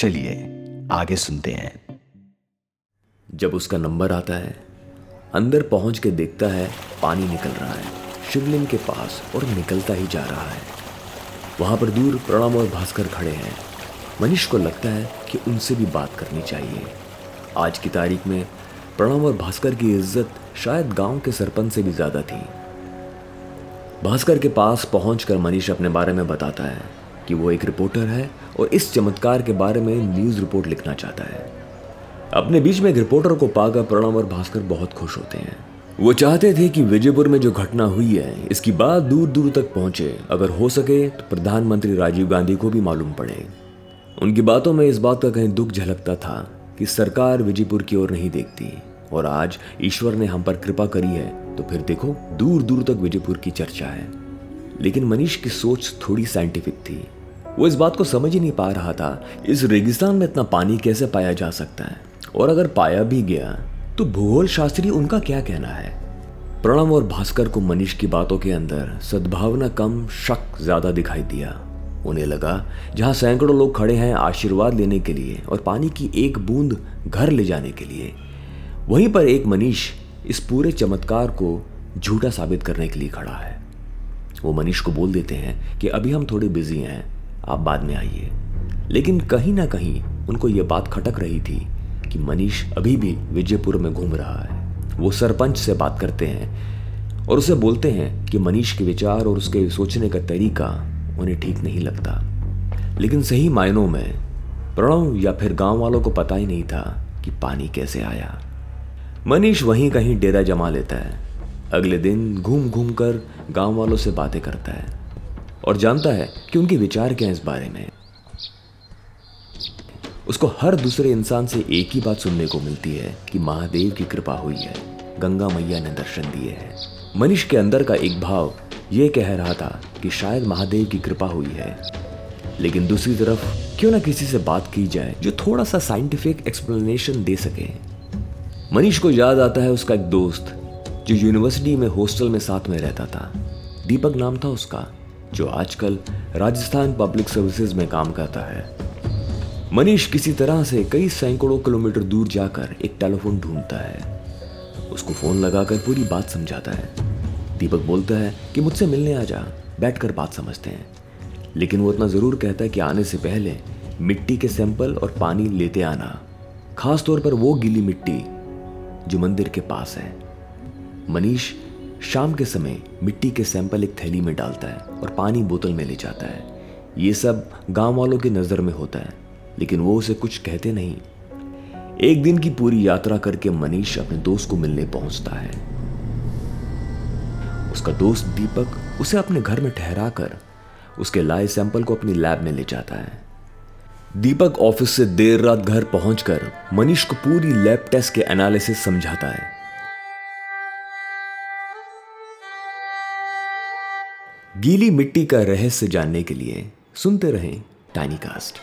चलिए, आगे सुनते हैं। जब उसका नंबर आता है, अंदर पहुँच के देखता है पानी निकल रहा है, शिवलिंग के पास और निकलता ही जा रहा है। वहाँ पर दूर प्रणव और भास्कर खड़े हैं। मनीष को लगता है कि उनसे भी बात करनी चाहिए। आज की तारीख में प्रणव और भास्कर की इज़्ज़त शायद गाँव के सरपंच से भी ज़्यादा थी। भास्कर के पास पहुंचकर मनीष अपने बारे में बताता है। कि वो एक रिपोर्टर है और इस चमत्कार के बारे में न्यूज़ रिपोर्ट लिखना चाहता है। अपने बीच में एक रिपोर्टर को पाकर प्रणव और भास्कर बहुत खुश होते हैं। वो चाहते थे कि विजयपुर में जो घटना हुई है, इसकी बात दूर दूर तक पहुँचे। अगर हो सके तो प्रधानमंत्री राजीव गांधी को भी मालूम पड़े। उनकी बातों में इस बात का कहीं दुख झलकता था कि सरकार विजयपुर की ओर नहीं देखती। और आज ईश्वर ने हम पर कृपा करी है तो फिर देखो दूर दूर तक विजयपुर की चर्चा है। लेकिन मनीष की सोच थोड़ी साइंटिफिक थी। वो इस बात को समझ ही नहीं पा रहा था, इस रेगिस्तान में इतना पानी कैसे पाया जा सकता है? और अगर पाया भी गया तो भूगोल शास्त्री उनका क्या कहना है? प्रणव और भास्कर को मनीष की बातों के अंदर सद्भावना कम, शक ज़्यादा दिखाई दिया। उन्हें लगा, जहाँ सैकड़ों लोग खड़े हैं आशीर्वाद लेने के लिए और पानी की एक बूंद घर ले जाने के लिए। वहीं पर एक मनीष इस पूरे चमत्कार को झूठा साबित करने के लिए खड़ा है। वो मनीष को बोल देते हैं कि अभी हम थोड़े बिज़ी हैं आप बाद में आइए। लेकिन कहीं ना कहीं उनको ये बात खटक रही थी कि मनीष अभी भी विजयपुर में घूम रहा है। वो सरपंच से बात करते हैं और उसे बोलते हैं कि मनीष के विचार और उसके सोचने का तरीका उन्हें ठीक नहीं लगता। लेकिन सही मायनों में प्रणव या फिर गाँव वालों को पता ही नहीं था कि पानी कैसे आया। मनीष वहीं कहीं डेरा जमा लेता है। अगले दिन घूम घूम कर गाँव वालों से बातें करता है। और जानता है कि उनके विचार क्या है इस बारे में। उसको हर दूसरे इंसान से एक ही बात सुनने को मिलती है कि महादेव की कृपा हुई है। गंगा मैया ने दर्शन दिए हैं। मनीष के अंदर का एक भाव यह कह रहा था कि शायद महादेव की कृपा हुई है। लेकिन दूसरी तरफ़ क्यों ना किसी से बात की जाए जो थोड़ा सा साइंटिफिक एक्सप्लेनेशन दे सके। मनीष को याद आता है उसका एक दोस्त, जो यूनिवर्सिटी में हॉस्टल में साथ में रहता था। दीपक नाम था उसका। जो आजकल राजस्थान पब्लिक सर्विसेज़ में काम करता है। मनीष किसी तरह से कई सैकड़ों किलोमीटर दूर जाकर एक टेलीफोन ढूंढता है। उसको फ़ोन लगाकर पूरी बात समझाता है। दीपक बोलता है कि मुझसे मिलने आ जा, बैठकर बात समझते हैं। लेकिन वो इतना ज़रूर कहता है कि आने से पहले मिट्टी के सैंपल और पानी लेते आना। खास तौर पर वो गीली मिट्टी जो मंदिर के पास है। मनीष शाम के समय मिट्टी के सैंपल एक थैली में डालता है और पानी बोतल में ले जाता है। ये सब गाँव वालों की नज़र में होता है, लेकिन वो उसे कुछ कहते नहीं। एक दिन की पूरी यात्रा करके मनीष अपने दोस्त को मिलने पहुँचता है। उसका दोस्त दीपक उसे अपने घर में ठहरा कर उसके लाए सैंपल को अपनी लैब में ले जाता है। दीपक ऑफ़िस से देर रात घर पहुंचकर मनीष को पूरी लैब टेस्ट के एनालिसिस समझाता है। गीली मिट्टी का रहस्य जानने के लिए सुनते रहें टाइनी कास्ट